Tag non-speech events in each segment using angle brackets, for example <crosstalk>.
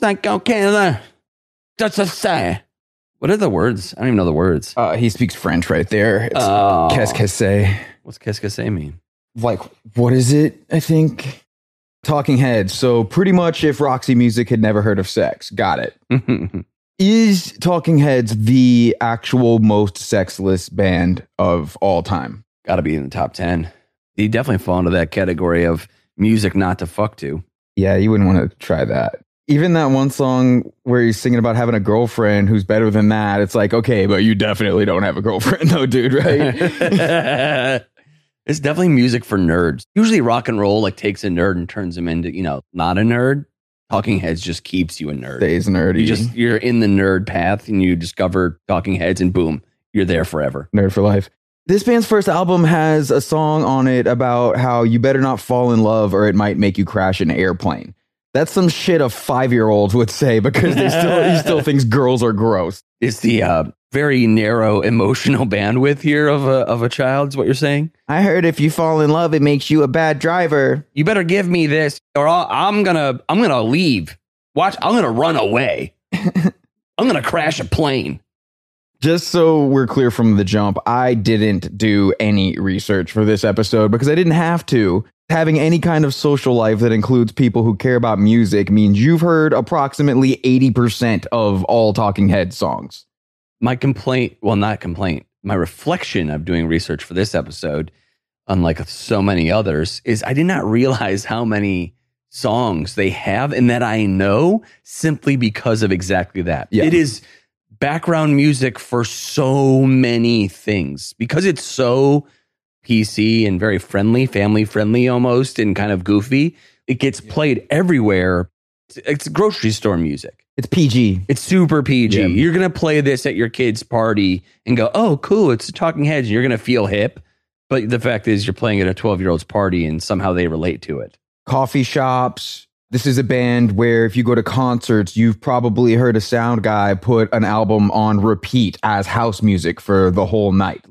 Psycho killer. That's a say. What are the words? I don't even know the words. Uh, he speaks French right there. It's Oh. qu'est-ce que c'est? What's qu'est-ce que c'est mean? Like, what is it? I think Talking Heads. So pretty much, if Roxy Music had never heard of sex, got it. <laughs> Is Talking Heads the actual most sexless band of all time? Got to be in the top 10. You definitely fall into that category of music not to fuck to. Yeah, you wouldn't want to try that. Even that one song where he's singing about having a girlfriend who's better than that, it's like, okay, but you definitely don't have a girlfriend, though, dude, right? <laughs> it's definitely music for nerds. Usually rock and roll like takes a nerd and turns him into, you know, not a nerd. Talking Heads just keeps you a nerd. Stays nerdy. You just you're in the nerd path and you discover Talking Heads and boom, you're there forever. Nerd for life. This band's first album has a song on it about how you better not fall in love or it might make you crash an airplane. That's some shit a five year olds would say because they still he <laughs> still thinks girls are gross. It's the uh, very narrow emotional bandwidth here of a of a child. Is what you're saying? I heard if you fall in love, it makes you a bad driver. You better give me this, or I'll, I'm gonna I'm gonna leave. Watch, I'm gonna run away. <laughs> I'm gonna crash a plane. Just so we're clear from the jump, I didn't do any research for this episode because I didn't have to. Having any kind of social life that includes people who care about music means you've heard approximately 80% of all Talking Head songs. My complaint, well, not complaint, my reflection of doing research for this episode, unlike so many others, is I did not realize how many songs they have and that I know simply because of exactly that. Yeah. It is background music for so many things because it's so PC and very friendly, family friendly almost, and kind of goofy. It gets played everywhere. It's, it's grocery store music. It's PG. It's super PG. Yeah. You're gonna play this at your kid's party and go, "Oh, cool! It's Talking Heads." And you're gonna feel hip. But the fact is, you're playing at a 12 year old's party, and somehow they relate to it. Coffee shops. This is a band where if you go to concerts, you've probably heard a sound guy put an album on repeat as house music for the whole night.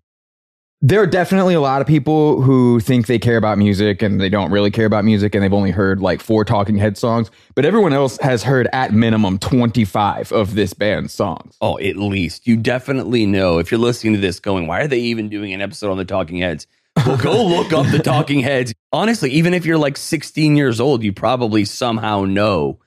There are definitely a lot of people who think they care about music and they don't really care about music and they've only heard like four Talking Head songs, but everyone else has heard at minimum 25 of this band's songs. Oh, at least you definitely know if you're listening to this, going, "Why are they even doing an episode on the Talking Heads?" Well, go <laughs> look up the Talking Heads. Honestly, even if you're like 16 years old, you probably somehow know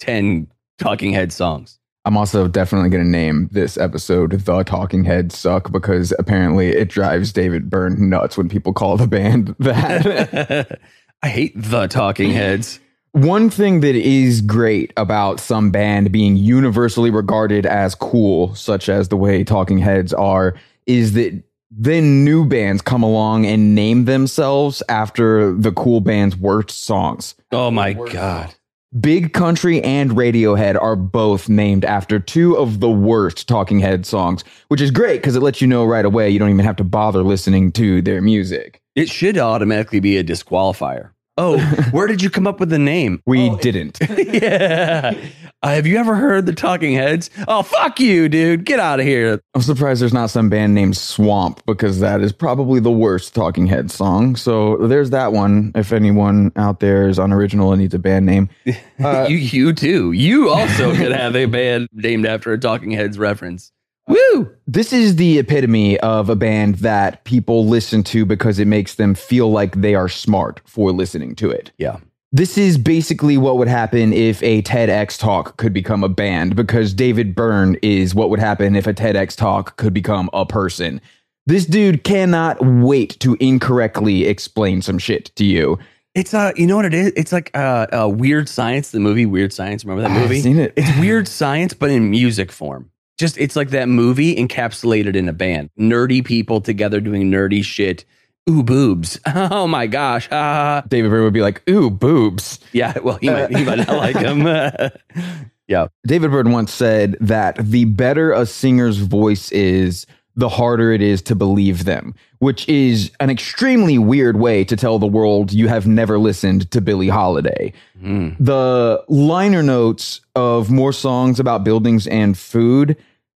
10 Talking Head songs. I'm also definitely going to name this episode The Talking Heads Suck because apparently it drives David Byrne nuts when people call the band <laughs> that. <laughs> I hate the Talking Heads. One thing that is great about some band being universally regarded as cool, such as the way Talking Heads are, is that then new bands come along and name themselves after the cool band's worst songs. Oh my god. Big Country and Radiohead are both named after two of the worst Talking Head songs, which is great because it lets you know right away you don't even have to bother listening to their music. It should automatically be a disqualifier. Oh, <laughs> where did you come up with the name? We oh, didn't. <laughs> yeah. Uh, have you ever heard the Talking Heads? Oh, fuck you, dude. Get out of here. I'm surprised there's not some band named Swamp because that is probably the worst Talking Head song. So there's that one. If anyone out there is unoriginal and needs a band name, <laughs> Uh, you, you too. You also <laughs> could have a band named after a Talking Heads reference. Woo! this is the epitome of a band that people listen to because it makes them feel like they are smart for listening to it. Yeah. This is basically what would happen if a TEDx talk could become a band, because David Byrne is what would happen if a TEDx talk could become a person. This dude cannot wait to incorrectly explain some shit to you. It's a, you know what it is? It's like a, uh Weird Science, the movie Weird Science. Remember that I've movie? seen it. It's Weird Science, but in music form. just it's like that movie encapsulated in a band. Nerdy people together doing nerdy shit. Ooh, boobs. <laughs> Oh my gosh. Ah. David Byrne would be like, ooh, boobs. Yeah, well, he might, he might not like him. <laughs> yeah. David Byrne once said that the better a singer's voice is, the harder it is to believe them, which is an extremely weird way to tell the world you have never listened to Billie Holiday. Mm. The liner notes of more songs about buildings and food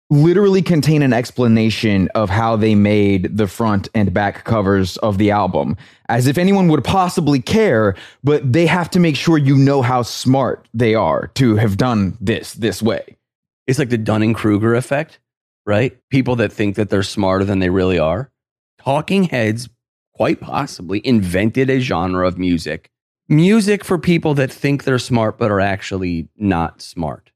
literally contain an explanation of how they made the front and back covers of the album, as if anyone would possibly care, but they have to make sure you know how smart they are to have done this this way. It's like the Dunning Kruger effect, right? People that think that they're smarter than they really are. Talking heads, quite possibly, invented a genre of music. Music for people that think they're smart but are actually not smart.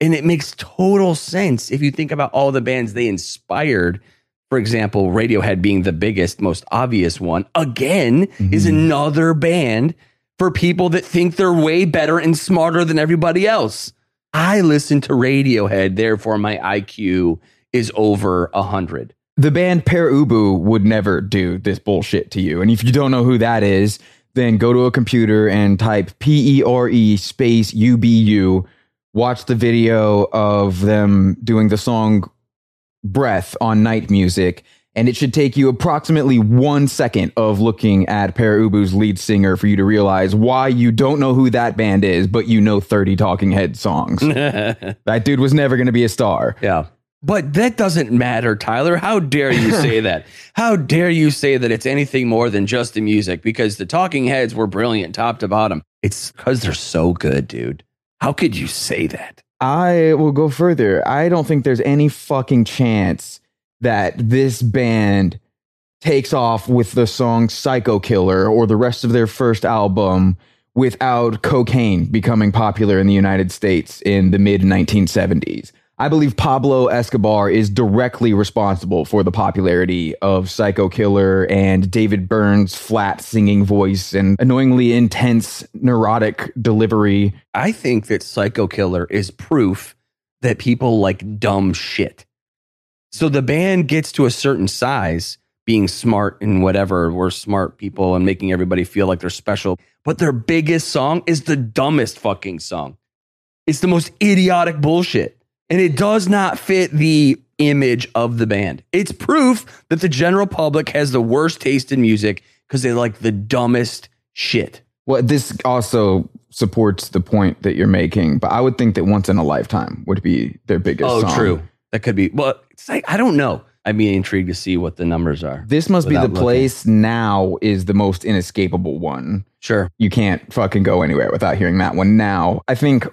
And it makes total sense if you think about all the bands they inspired. For example, Radiohead being the biggest, most obvious one, again, is mm-hmm. another band for people that think they're way better and smarter than everybody else. I listen to Radiohead, therefore my IQ is over a hundred. The band Pere Ubu would never do this bullshit to you. And if you don't know who that is, then go to a computer and type P E R E space U B U. Watch the video of them doing the song Breath on Night Music. And it should take you approximately one second of looking at Pere Ubu's lead singer for you to realize why you don't know who that band is, but you know 30 Talking Head songs. <laughs> that dude was never going to be a star. Yeah. But that doesn't matter, Tyler. How dare you say <laughs> that? How dare you say that it's anything more than just the music? Because the Talking Heads were brilliant, top to bottom. It's because they're so good, dude. How could you say that? I will go further. I don't think there's any fucking chance that this band takes off with the song Psycho Killer or the rest of their first album without cocaine becoming popular in the United States in the mid 1970s. I believe Pablo Escobar is directly responsible for the popularity of Psycho Killer and David Byrne's flat singing voice and annoyingly intense neurotic delivery. I think that Psycho Killer is proof that people like dumb shit. So the band gets to a certain size, being smart and whatever. We're smart people and making everybody feel like they're special. But their biggest song is the dumbest fucking song. It's the most idiotic bullshit. And it does not fit the image of the band. It's proof that the general public has the worst taste in music because they like the dumbest shit. Well, this also supports the point that you're making, but I would think that once in a lifetime would be their biggest Oh, song. true. That could be. Well, it's like, I don't know. I'd be intrigued to see what the numbers are. This must be the looking. place now is the most inescapable one. Sure. You can't fucking go anywhere without hearing that one now. I think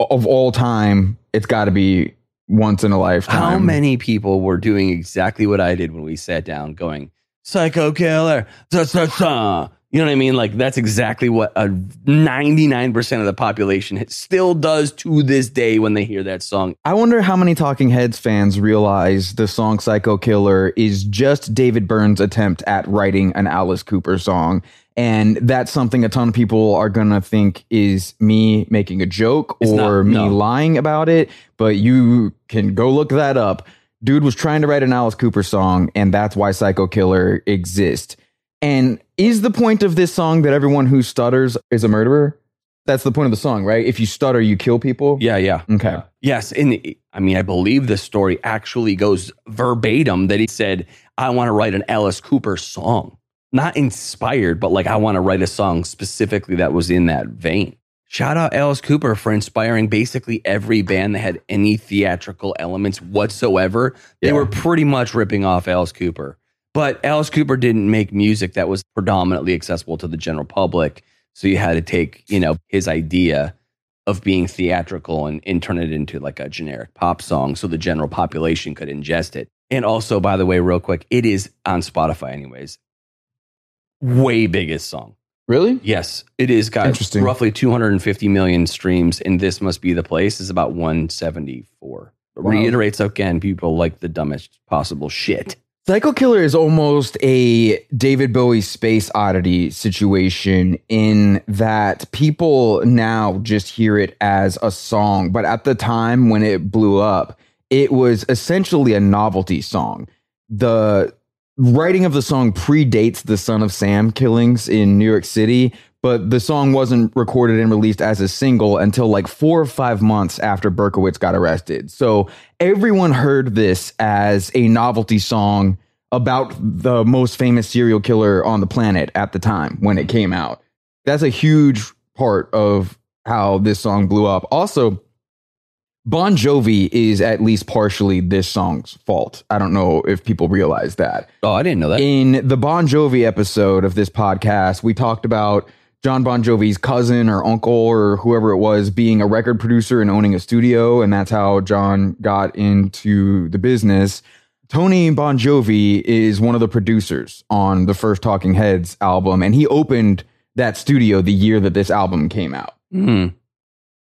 of all time, it's got to be once in a lifetime. How many people were doing exactly what I did when we sat down, going "Psycho Killer"? Da, da, da. You know what I mean? Like that's exactly what a ninety-nine percent of the population still does to this day when they hear that song. I wonder how many Talking Heads fans realize the song Psycho Killer is just David Byrne's attempt at writing an Alice Cooper song. And that's something a ton of people are to think is me making a joke It's or not, me no. lying about it. But you can go look that up. Dude was trying to write an Alice Cooper song, and that's why Psycho Killer exists. And is the point of this song that everyone who stutters is a murderer? That's the point of the song, right? If you stutter, you kill people. Yeah, yeah. Okay. Yes, and I mean, I believe the story actually goes verbatim that he said, "I want to write an Alice Cooper song, not inspired, but like I want to write a song specifically that was in that vein." Shout out Alice Cooper for inspiring basically every band that had any theatrical elements whatsoever. They Yeah. were pretty much ripping off Alice Cooper. But Alice Cooper didn't make music that was predominantly accessible to the general public. So you had to take, you know, his idea of being theatrical and, and turn it into like a generic pop song so the general population could ingest it. And also, by the way, real quick, it is on Spotify, anyways. Way biggest song. Really? Yes, it is got Interesting. roughly 250 million streams, and this must be the place is about 174. Wow. Reiterates again, people like the dumbest possible shit. Psycho Killer is almost a David Bowie space oddity situation in that people now just hear it as a song, but at the time when it blew up, it was essentially a novelty song. The writing of the song predates the Son of Sam killings in New York City, but the song wasn't recorded and released as a single until like four or five months after Berkowitz got arrested. So everyone heard this as a novelty song about the most famous serial killer on the planet at the time when it came out. That's a huge part of how this song blew up. Also, Bon Jovi is at least partially this song's fault. I don't know if people realize that. Oh, I didn't know that. In the Bon Jovi episode of this podcast, we talked about Jon Bon Jovi's cousin or uncle or whoever it was being a record producer and owning a studio. And that's how John got into the business. Tony Bon Jovi is one of the producers on the first Talking Heads album, and he opened that studio the year that this album came out. Mm.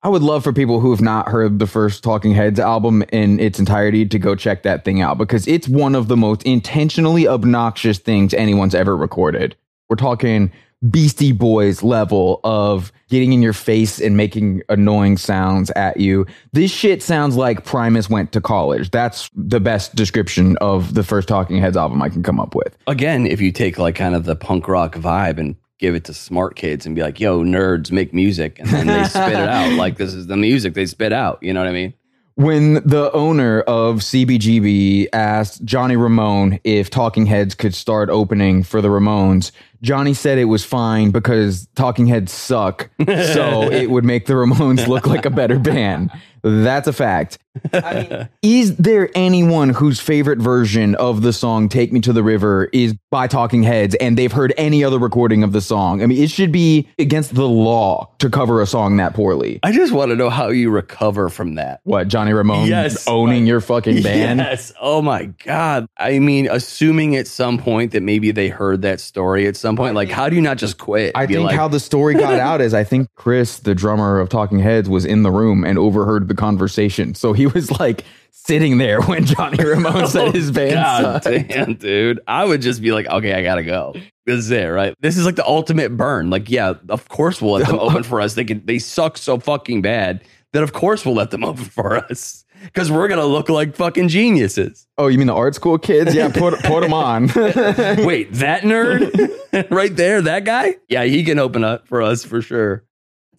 I would love for people who have not heard the first Talking Heads album in its entirety to go check that thing out because it's one of the most intentionally obnoxious things anyone's ever recorded. We're talking Beastie Boys level of getting in your face and making annoying sounds at you. This shit sounds like Primus went to college. That's the best description of the first Talking Heads album I can come up with. Again, if you take like kind of the punk rock vibe and give it to smart kids and be like, yo, nerds make music. And then they spit it out. <laughs> Like, this is the music they spit out. You know what I mean? When the owner of CBGB asked Johnny Ramone if Talking Heads could start opening for the Ramones, Johnny said it was fine because Talking Heads suck, so <laughs> it would make the Ramones look like a better band. That's a fact. I mean, is there anyone whose favorite version of the song Take Me to the River is by Talking Heads and they've heard any other recording of the song? I mean, it should be against the law to cover a song that poorly. I just want to know how you recover from that. What, Johnny Ramone Yes. owning your fucking <laughs> band? Yes. Oh my God. I mean, assuming at some point that maybe they heard that story at some point, like, how do you not just quit? I Be think like, how the story got <laughs> out is I think Chris, the drummer of Talking Heads, was in the room and overheard the conversation. So he was like sitting there <laughs> when Johnny Ramone <laughs> oh, said his band God sucked. damn, dude. I would just be like, okay, I gotta go. This is it, right? This is like the ultimate burn. Like, yeah, of course we'll let them open for us. They can they suck so fucking bad that of course we'll let them open for us. Because we're gonna look like fucking geniuses. Oh, you mean the art school kids? Yeah, put put them on. <laughs> Wait, that nerd <laughs> right there, that guy? Yeah, he can open up for us for sure.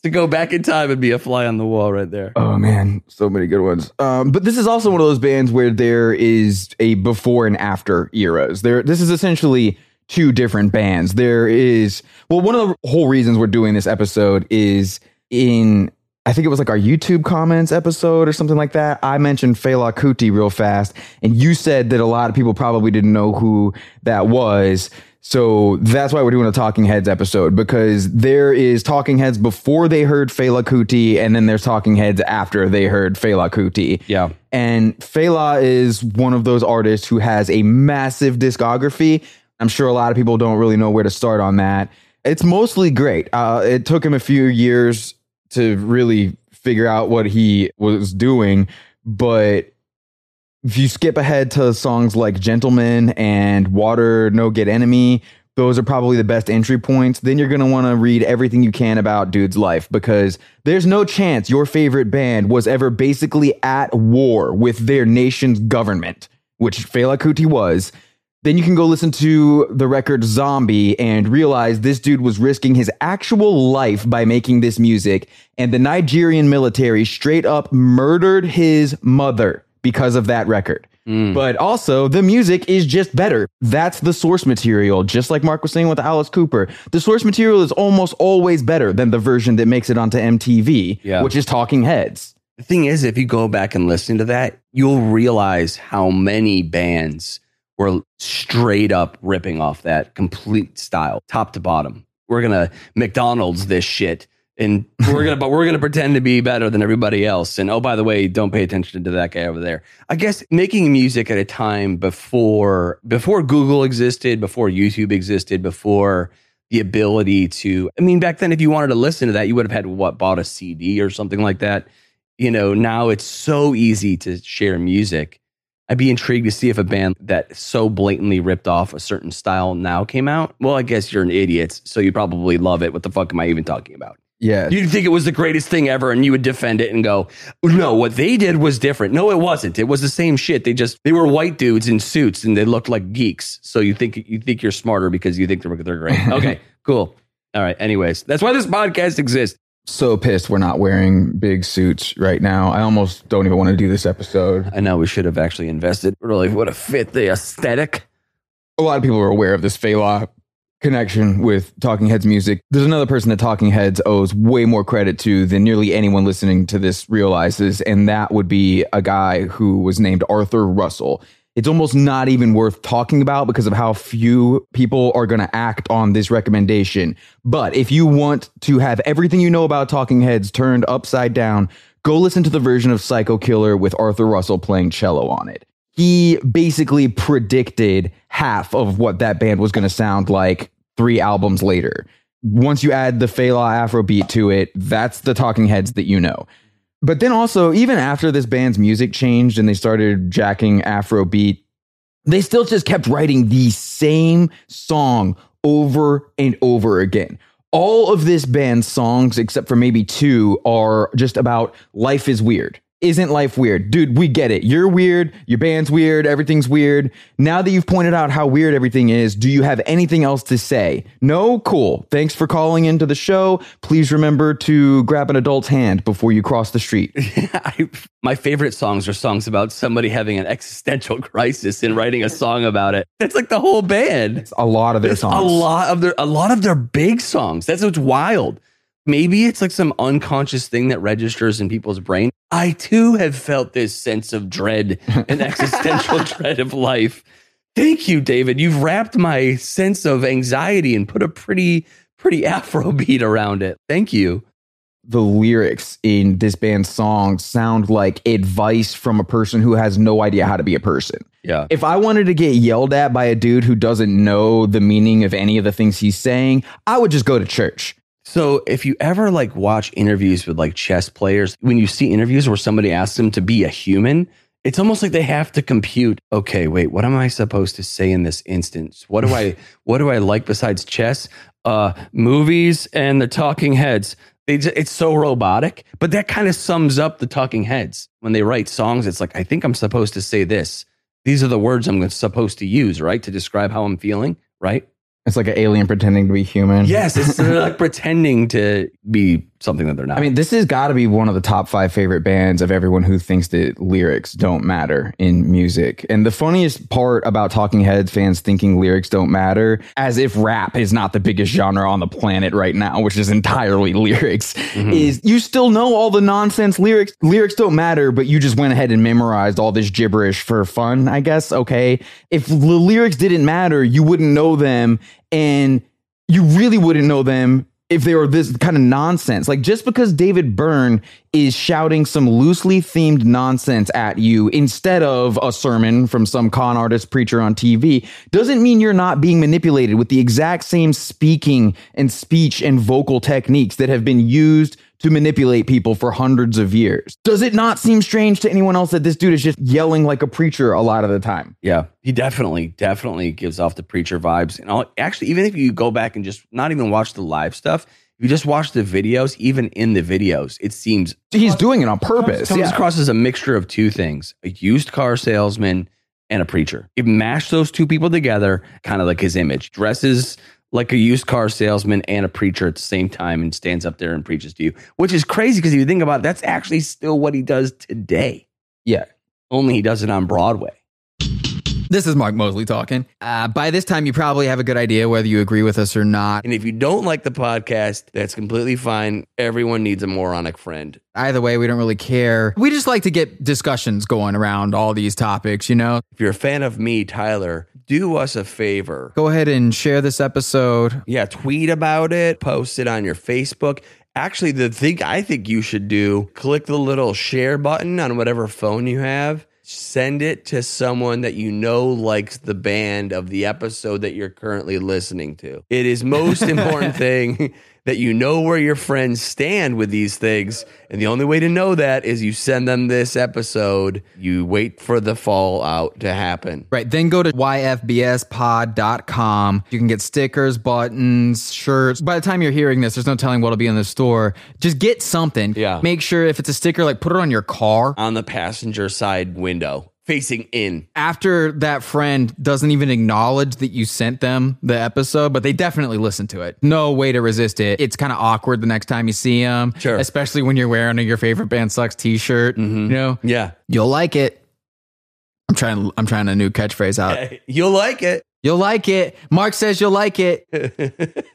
To go back in time and be a fly on the wall right there. Oh man, so many good ones. Um, but this is also one of those bands where there is a before and after eras. There, this is essentially two different bands. There is well, one of the whole reasons we're doing this episode is in I think it was like our YouTube comments episode or something like that. I mentioned Fela Kuti real fast, and you said that a lot of people probably didn't know who that was. So that's why we're doing a Talking Heads episode because there is Talking Heads before they heard Fela Kuti, and then there's Talking Heads after they heard Fela Kuti. Yeah. And Fela is one of those artists who has a massive discography. I'm sure a lot of people don't really know where to start on that. It's mostly great. Uh, it took him a few years to really figure out what he was doing, but if you skip ahead to songs like Gentleman and Water No Get Enemy, those are probably the best entry points. Then you're going to want to read everything you can about Dude's life because there's no chance your favorite band was ever basically at war with their nation's government, which Fela Kuti was. Then you can go listen to the record Zombie and realize this dude was risking his actual life by making this music. And the Nigerian military straight up murdered his mother because of that record. Mm. But also, the music is just better. That's the source material, just like Mark was saying with Alice Cooper. The source material is almost always better than the version that makes it onto MTV, Yeah. which is Talking Heads. The thing is, if you go back and listen to that, you'll realize how many bands were straight up ripping off that complete style, top to bottom. We're gonna McDonald's this shit, and <laughs> we're gonna, but we're gonna pretend to be better than everybody else. And oh, by the way, don't pay attention to that guy over there. I guess making music at a time before before Google existed, before YouTube existed, before the ability to i mean back then if you wanted to listen to that you would have had what bought a cd or something like that you know now it's so easy to share music i'd be intrigued to see if a band that so blatantly ripped off a certain style now came out well i guess you're an idiot so you probably love it what the fuck am i even talking about Yeah. You'd think it was the greatest thing ever and you would defend it and go, no, what they did was different. No, it wasn't. It was the same shit. They just, they were white dudes in suits and they looked like geeks. So you think, you think you're smarter because you think they're, they're great. <laughs> Okay, cool. All right. Anyways, that's why this podcast exists. So pissed we're not wearing big suits right now. I almost don't even want to do this episode. I know we should have actually invested. Really would have fit the aesthetic. A lot of people are aware of this Fela connection with Talking Heads music. There's another person that Talking Heads owes way more credit to than nearly anyone listening to this realizes, and that would be a guy who was named Arthur Russell. It's almost not even worth talking about because of how few people are going to act on this recommendation. But if you want to have everything you know about Talking Heads turned upside down, go listen to the version of Psycho Killer with Arthur Russell playing cello on it. He basically predicted half of what that band was going to sound like three albums later. Once you add the Fela Afrobeat to it, that's the Talking Heads that you know. But then also, even after this band's music changed and they started jacking Afrobeat, they still just kept writing the same song over and over again. All of this band's songs, except for maybe two, are just about life is weird. Isn't life weird? Dude, we get it. You're weird. Your band's weird. Everything's weird. Now that you've pointed out how weird everything is, do you have anything else to say? No? Cool. Thanks for calling into the show. Please remember to grab an adult's hand before you cross the street. <laughs> I, my favorite songs are songs about somebody having an existential <laughs> crisis and writing a song about it. That's like the whole band. A lot of their It's songs. A lot of their a lot of their big songs. That's what's wild. Maybe it's like some unconscious thing that registers in people's brain. I too have felt this sense of dread and <laughs> existential dread of life. Thank you, David. You've wrapped my sense of anxiety and put a pretty, pretty Afro beat around it. Thank you. the lyrics in this band's song sound like advice from a person who has no idea how to be a person. Yeah. If I wanted to get yelled at by a dude who doesn't know the meaning of any of the things he's saying, I would just go to church. So if you ever like watch interviews with like chess players, when you see interviews where somebody asks them to be a human, it's almost like they have to compute, okay, wait, what am I supposed to say in this instance? What do I <laughs> what do I like besides chess? Uh movies and the talking heads. They ju- it's so robotic, but that kind of sums up the talking heads. When they write songs, it's like I think I'm supposed to say this. These are the words I'm supposed to use, right? To describe how I'm feeling, right? It's like an alien pretending to be human. Yes, it's they're like <laughs> pretending to be something that they're not. I mean, this has got to be one of the top five favorite bands of everyone who thinks that lyrics don't matter in music. And the funniest part about Talking Heads fans thinking lyrics don't matter, as if rap is not the biggest genre on the planet right now, which is entirely <laughs> lyrics, mm-hmm. is you still know all the nonsense lyrics. Lyrics don't matter, but you just went ahead and memorized all this gibberish for fun, I guess. Okay. If the lyrics didn't matter, you wouldn't know them. And you really wouldn't know them if they were this kind of nonsense. Like just because David Byrne is shouting some loosely themed nonsense at you instead of a sermon from some con artist preacher on TV doesn't mean you're not being manipulated with the exact same speaking and speech and vocal techniques that have been used to manipulate people for hundreds of years. Does it not seem strange to anyone else that this dude is just yelling like a preacher a lot of the time? Yeah, he definitely, definitely gives off the preacher vibes. And I'll, actually, even if you go back and just not even watch the live stuff, if you just watch the videos, even in the videos, it seems He's doing it on purpose. comes yeah. across as a mixture of two things: a used car salesman and a preacher. You mashed those two people together, kind of like his image. Dresses like a used car salesman and a preacher at the same time, and stands up there and preaches to you, which is crazy because if you think about it, that's actually still what he does today. Yeah. Only he does it on Broadway. This is Mark Mosley talking. Uh, by this time, you probably have a good idea whether you agree with us or not. And if you don't like the podcast, that's completely fine. Everyone needs a moronic friend. Either way, we don't really care. We just like to get discussions going around all these topics, you know? If you're a fan of me, Tyler, do us a favor. Go ahead and share this episode. Yeah, tweet about it, post it on your Facebook. Actually, the thing I think you should do, click the little share button on whatever phone you have. Send it to someone that you know likes the band of the episode that you're currently listening to. It is most <laughs> important thing that you know where your friends stand with these things. And the only way to know that is you send them this episode. You wait for the fallout to happen. Right. Then go to yfbspod.com. You can get stickers, buttons, shirts. By the time you're hearing this, there's no telling what'll be in the store. Just get something. Yeah. Make sure if it's a sticker, like put it on your car. On the passenger side window, facing in. After that friend doesn't even acknowledge that you sent them the episode, but they definitely listen to it. No way to resist it. It's kind of awkward the next time you see them. Sure. Especially when you're wearing a your favorite band sucks t-shirt. Mm-hmm. You know, Yeah. you'll like it. I'm trying. I'm trying a new catchphrase out. <laughs> You'll like it. You'll like it. Mark says you'll like it. <laughs>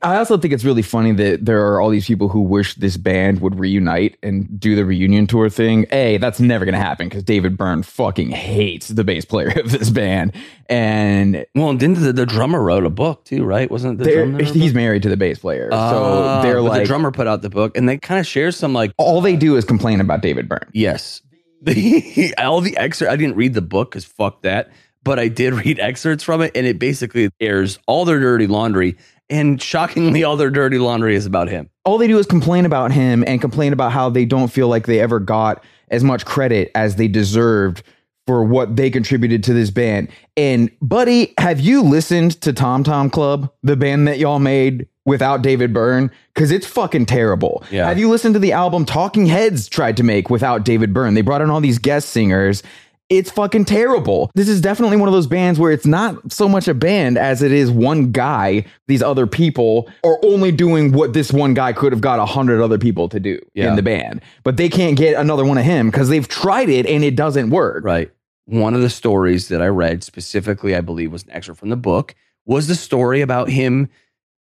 I also think it's really funny that there are all these people who wish this band would reunite and do the reunion tour thing. A, that's never going to happen because David Byrne fucking hates the bass player of this band. And Well, and didn't the, the drummer wrote a book too, right? Wasn't it the drummer? he's married to the bass player. Ah, so they're like, the drummer put out the book, and they kind of share some like all they do is complain about David Byrne. yes, <laughs> all the excerpt. I didn't read the book because fuck that, but I did read excerpts from it, and it basically airs all their dirty laundry, and shockingly, all their dirty laundry is about him. all they do is complain about him and complain about how they don't feel like they ever got as much credit as they deserved for what they contributed to this band. And buddy, have you listened to Tom Tom Club, the band that y'all made without David Byrne? Because it's fucking terrible. Yeah. Have you listened to the album Talking Heads tried to make without David Byrne? They brought in all these guest singers. It's fucking terrible. This is definitely one of those bands where it's not so much a band as it is one guy, these other people are only doing what this one guy could have got a hundred other people to do Yeah. in the band. But they can't get another one of him because they've tried it and it doesn't work. Right. One of the stories that I read specifically, I believe, was an excerpt from the book, was the story about him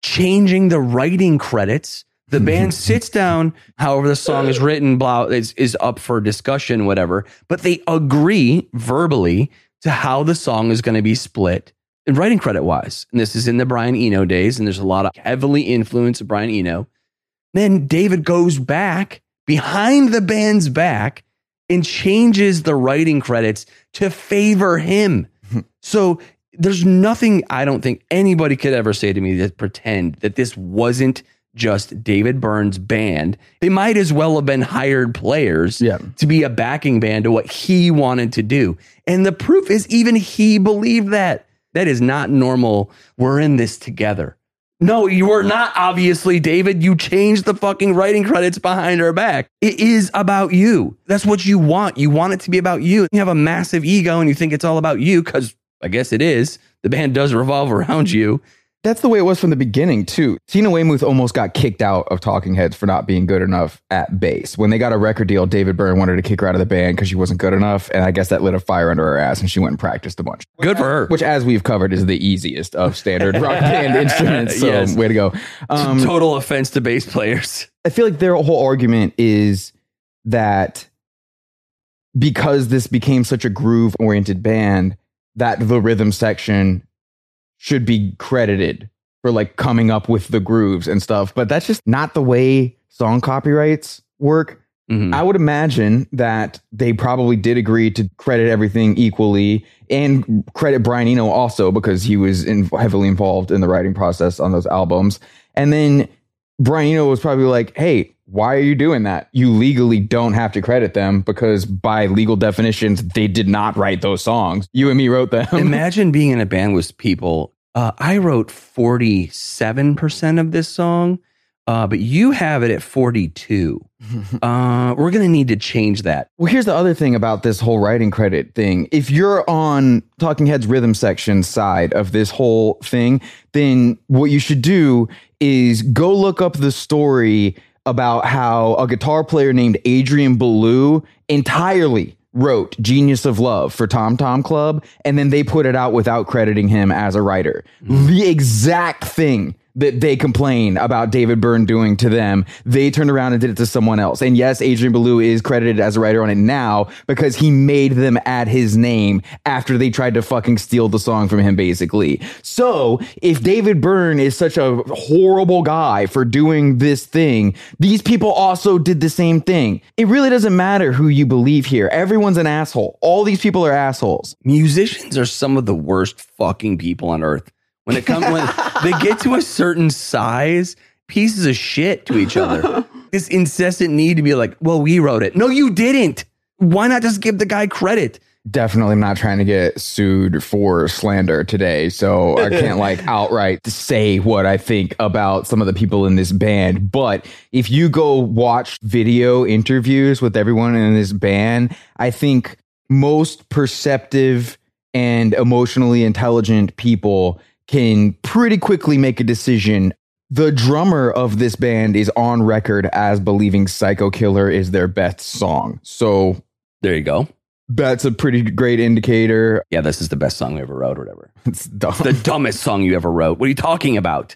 changing the writing credits. The mm-hmm. band sits down, however the song is written, blah, is, is up for discussion, whatever, but they agree verbally to how the song is going to be split and writing credit wise. And this is in the Brian Eno days, and there's a lot of heavily influence of Brian Eno. Then David goes back behind the band's back and changes the writing credits to favor him. Hmm. so there's nothing I don't think anybody could ever say to me that pretend that this wasn't just David Byrne's band. They might as well have been hired players Yeah. to be a backing band to what he wanted to do. And the proof is even he believed that. That is not normal. We're in this together. No, you were not, obviously, David. You changed the fucking writing credits behind our back. It is about you. That's what you want. You want it to be about you. You have a massive ego and you think it's all about you because I guess it is. The band does revolve around you. That's the way it was from the beginning, too. Tina Weymouth almost got kicked out of Talking Heads for not being good enough at bass. When they got a record deal, David Byrne wanted to kick her out of the band because she wasn't good enough. And I guess that lit a fire under her ass and she went and practiced a bunch. Good for her. Which, as we've covered, is the easiest of standard <laughs> rock band instruments. So, Yes. way to go. Um, Total offense to bass players. I feel like their whole argument is that because this became such a groove oriented band, that the rhythm section should be credited for like coming up with the grooves and stuff. But that's just not the way song copyrights work. Mhm. I would imagine that they probably did agree to credit everything equally and credit Brian Eno also because he was in, heavily involved in the writing process on those albums. And then Brian Eno was probably like, hey, why are you doing that? You legally don't have to credit them because by legal definitions, they did not write those songs. You and me wrote them. <laughs> Imagine being in a band with people. Uh, I wrote 47% of this song, uh, but you have it at 42. <laughs> Uh, we're going to need to change that. Well, here's the other thing about this whole writing credit thing. If you're on Talking Heads rhythm section side of this whole thing, then what you should do is go look up the story about how a guitar player named Adrian Belew entirely wrote Genius of Love for Tom Tom Club, and then they put it out without crediting him as a writer. Mm-hmm. The exact thing that they complain about David Byrne doing to them, they turned around and did it to someone else. And yes, Adrian Belew is credited as a writer on it now because he made them add his name after they tried to fucking steal the song from him, basically. So if David Byrne is such a horrible guy for doing this thing, these people also did the same thing. It really doesn't matter who you believe here. Everyone's an asshole. All these people are assholes. Musicians are some of the worst fucking people on earth. When it comes when <laughs> they get to a certain size, pieces of shit to each other. <laughs> This incessant need to be like, well, we wrote it. No, you didn't. Why not just give the guy credit? Definitely not trying to get sued for slander today. So I can't like <laughs> outright say what I think about some of the people in this band. But if you go watch video interviews with everyone in this band, I think most perceptive and emotionally intelligent people can pretty quickly make a decision. The drummer of this band is on record as believing Psycho Killer is their best song. So There you go. that's a pretty great indicator. Yeah, this is the best song we ever wrote, or whatever. <laughs> It's dumb. The dumbest song you ever wrote. What are you talking about?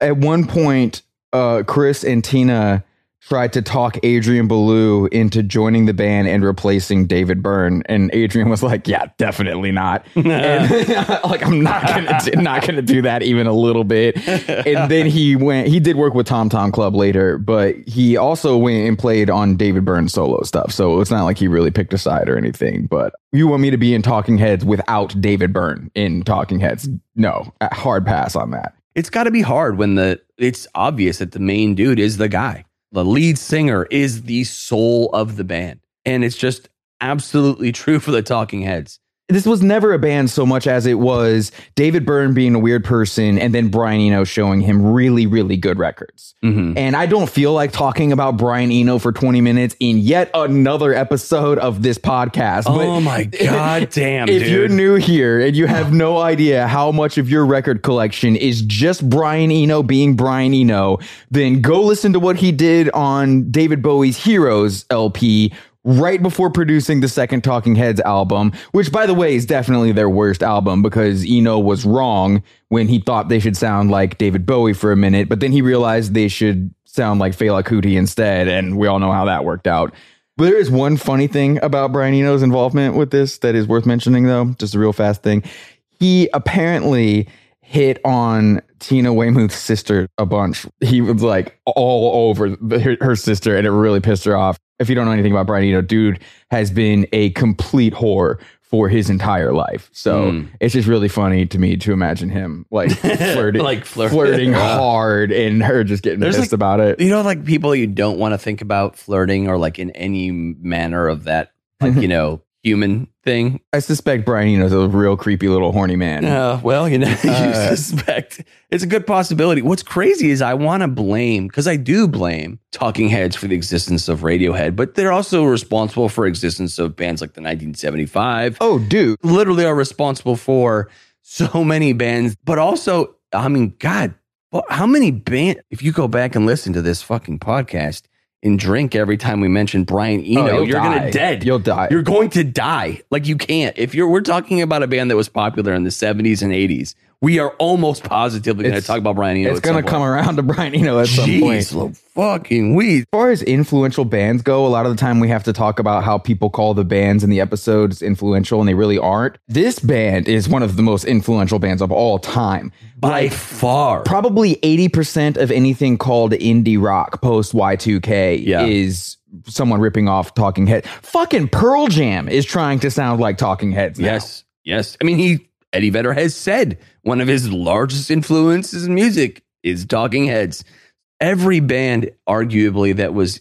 At one point, uh, Chris and Tina tried to talk Adrian Belew into joining the band and replacing David Byrne, and Adrian was like, "Yeah, definitely not." <laughs> and, <laughs> like, I'm not gonna do, not gonna do that even a little bit. And then he went. He did work with Tom Tom Club later, but he also went and played on David Byrne's solo stuff. So it's not like he really picked a side or anything. But you want me to be in Talking Heads without David Byrne in Talking Heads? No, hard pass on that. It's got to be hard when the it's obvious that the main dude is the guy. The lead singer is the soul of the band. And it's just absolutely <laughs> true for the Talking Heads. This was never a band so much as it was David Byrne being a weird person and then Brian Eno showing him really, really good records. Mhm. And I don't feel like talking about Brian Eno for 20 minutes in yet another episode of this podcast. Oh my <laughs> god damn, if dude. you're new here and you have no idea how much of your record collection is just Brian Eno being Brian Eno, then go listen to what he did on David Bowie's Heroes LP right before producing the second Talking Heads album, which by the way is definitely their worst album because Eno was wrong when he thought they should sound like David Bowie for a minute, but then he realized they should sound like Fela Kuti instead, and we all know how that worked out. But there is one funny thing about Brian Eno's involvement with this that is worth mentioning, though. Just a real fast thing. He apparently hit on Tina Weymouth's sister a bunch. He was like all over the, her, her sister, and it really pissed her off. If you don't know anything about Brian Eno, dude has been a complete whore for his entire life. So Mm. it's just really funny to me to imagine him like <laughs> flirting, Like flirt- flirting hard, and her just getting There's, pissed like- about it. you know, like people you don't want to think about flirting or like in any manner of that, like, <laughs> you know, human thing. I suspect Brian Eno's a real creepy little horny man. Uh, well, you know, <laughs> you Uh, suspect it's a good possibility. What's crazy is I want to blame because I do blame Talking Heads for the existence of Radiohead, but they're also responsible for existence of bands like the 1975. Oh, dude. Literally are responsible for so many bands, but also, I mean, God, how many band? If you go back and listen to this fucking podcast and drink every time we mention Brian Eno, Oh, you'll you're die. gonna dead. You'll die. You're going to die. Like you can't. If you're we're talking about a band that was popular in the 70s and 80s, we are almost positively going to talk about Brian Eno. it's gonna come around to Brian Eno at some point. Jeez, fucking weed. As far as influential bands go, a lot of the time we have to talk about how people call the bands in the episodes influential, and they really aren't. This band is one of the most influential bands of all time. By far. Probably 80% of anything called indie rock post Y2K Yeah. is someone ripping off Talking Heads. Fucking Pearl Jam is trying to sound like Talking Heads. now. Yes. Yes. I mean, he Eddie Vedder has said one of his largest influences in music is Talking Heads. Every band, arguably, that was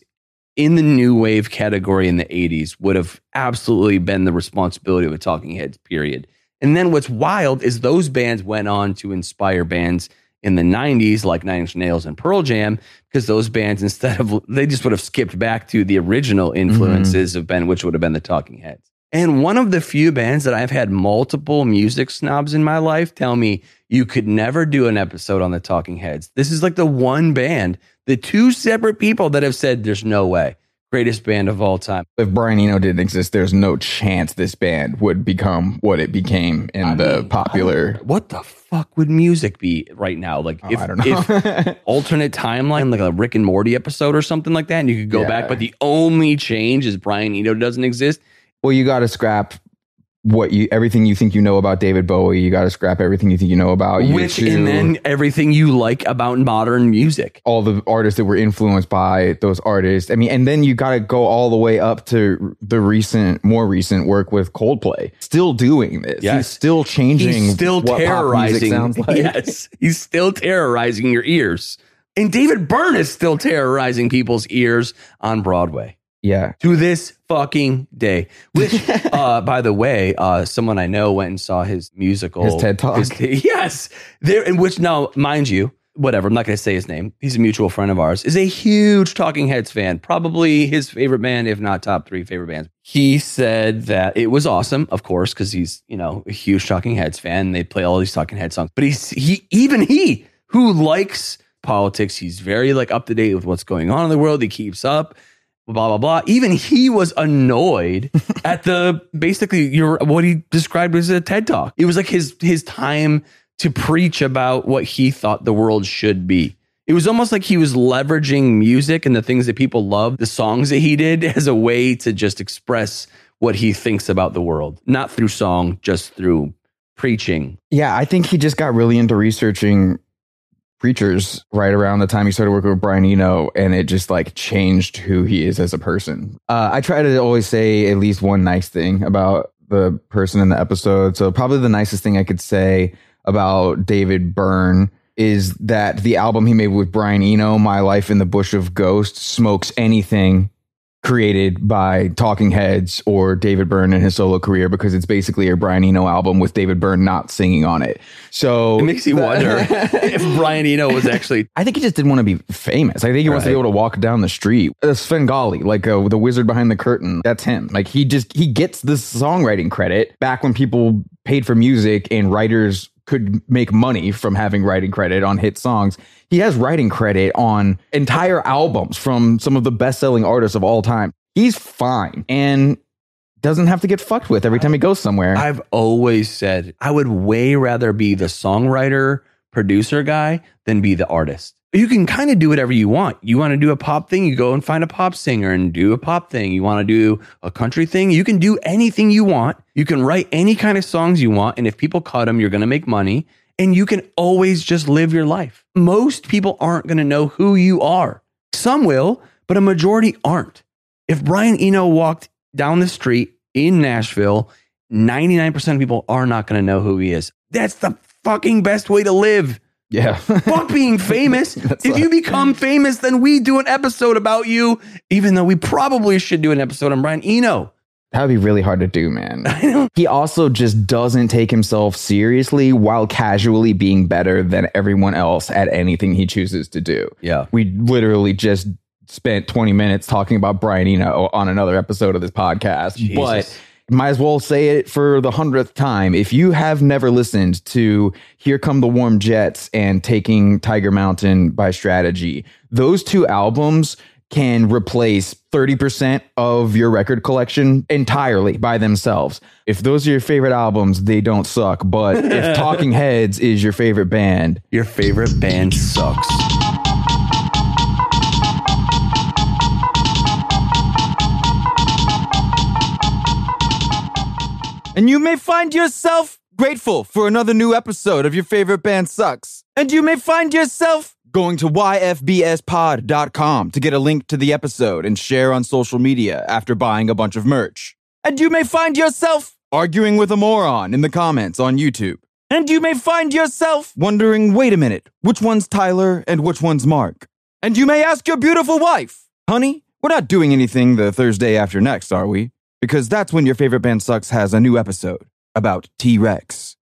in the new wave category in the 80s would have absolutely been the responsibility of a Talking Heads, period. And then what's wild is those bands went on to inspire bands in the 90s like Nine Inch Nails and Pearl Jam because those bands <laughs> instead of they just would have skipped back to the original mm-hmm. influences of Ben which would have been the Talking Heads. And one of the few bands that I've had multiple music snobs in my life tell me you could never do an episode on the Talking Heads. This is like the one band, the two separate people that have said there's no way. Greatest band of all time. If Brian Eno didn't exist, there's no chance this band would become what it became in I the mean, popular. What the fuck would music be right now? Like Oh, if, I don't know. if <laughs> alternate timeline, like a Rick and Morty episode or something like that, and you could go Yeah. back, but the only change is Brian Eno doesn't exist. Well, you got to scrap what you everything you think you know about David Bowie. You got to scrap everything you think you know about Which U2, and then everything you like about modern music. all the artists that were influenced by those artists. I mean, and then you got to go all the way up to the recent, more recent work with Coldplay. Still doing this. Yes. He's still changing. He's still what pop music terrorizing. sounds <laughs> like. Yes, he's still terrorizing your ears. And David Byrne is still terrorizing people's ears on Broadway Yeah. to this fucking day. Which, <laughs> uh, by the way, uh, someone I know went and saw his musical, His TED Talk? his- yes, there. In which now, mind you, whatever. I'm not going to say his name. He's a mutual friend of ours. Is a huge Talking Heads fan. Probably his favorite band, if not top three favorite bands. He said that it was awesome, of course, because he's you know a huge Talking Heads fan. They play all these Talking Heads songs, but he's he even he who likes politics. He's very like up to date with what's going on in the world. He keeps up. Blah blah blah. Even he was annoyed <laughs> at the basically your what he described as a TED talk. It was like his his time to preach about what he thought the world should be. It was almost like he was leveraging music and the things that people love, the songs that he did, <laughs> as a way to just express what he thinks about the world, not through song, just through preaching. Yeah. I think he just got really into researching preachers right around the time he started working with Brian Eno, and it just like changed who he is as a person. Uh, I try to always say at least one nice thing about the person in the episode. So probably the nicest thing I could say about David Byrne is that the album he made with Brian Eno, My Life in the Bush of Ghosts, smokes anything created by Talking Heads or David Byrne in his solo career because it's basically a Brian Eno album with David Byrne not singing on it. So It makes you wonder <laughs> if Brian Eno was actually I think he just didn't want to be famous. I think he wants to be able to walk down the street. Uh, Svengali, like uh, the wizard behind the curtain, that's him. Like he just he gets this songwriting credit back when people paid for music and writers could make money from having writing credit on hit songs. He has writing credit on entire albums from some of the best-selling artists of all time. He's fine and doesn't have to get fucked with every time he goes somewhere. I've always said I would way rather be the songwriter, producer guy than be the artist. You can kind of do whatever you want. You want to do a pop thing, you go and find a pop singer and do a pop thing. You want to do a country thing, you can do anything you want. You can write any kind of songs you want. And if people cut them, you're going to make money and you can always just live your life. Most people aren't going to know who you are. Some will, but a majority aren't. If Brian Eno walked down the street in Nashville, 99% of people are not going to know who he is. That's the fucking best way to live. Yeah. <laughs> Fuck being famous. <laughs> If you become famous, then we do an episode about you, even though we probably should do an episode on Brian Eno. That would be really hard to do, man. <laughs> He also just doesn't take himself seriously while casually being better than everyone else at anything he chooses to do. Yeah. We literally just spent 20 minutes talking about Brian Eno on another episode of this podcast. Jesus. But might as well say it for the hundredth time. If you have never listened to Here Come the Warm Jets and Taking Tiger Mountain by Strategy, those two albums can replace 30% of your record collection entirely by themselves. If those are your favorite albums, they don't suck. But if <laughs> Talking Heads is your favorite band, Your favorite band sucks. And you may find yourself grateful for another new episode of your favorite band sucks. And you may find yourself going to yfbspod.com to get a link to the episode and share on social media after buying a bunch of merch. And you may find yourself arguing with a moron in the comments on YouTube. And you may find yourself wondering, wait a minute, which one's Tyler and which one's Mark? And you may ask your beautiful wife, honey, we're not doing anything the Thursday after next, are we? Because that's when your favorite band sucks has a new episode about T Rex.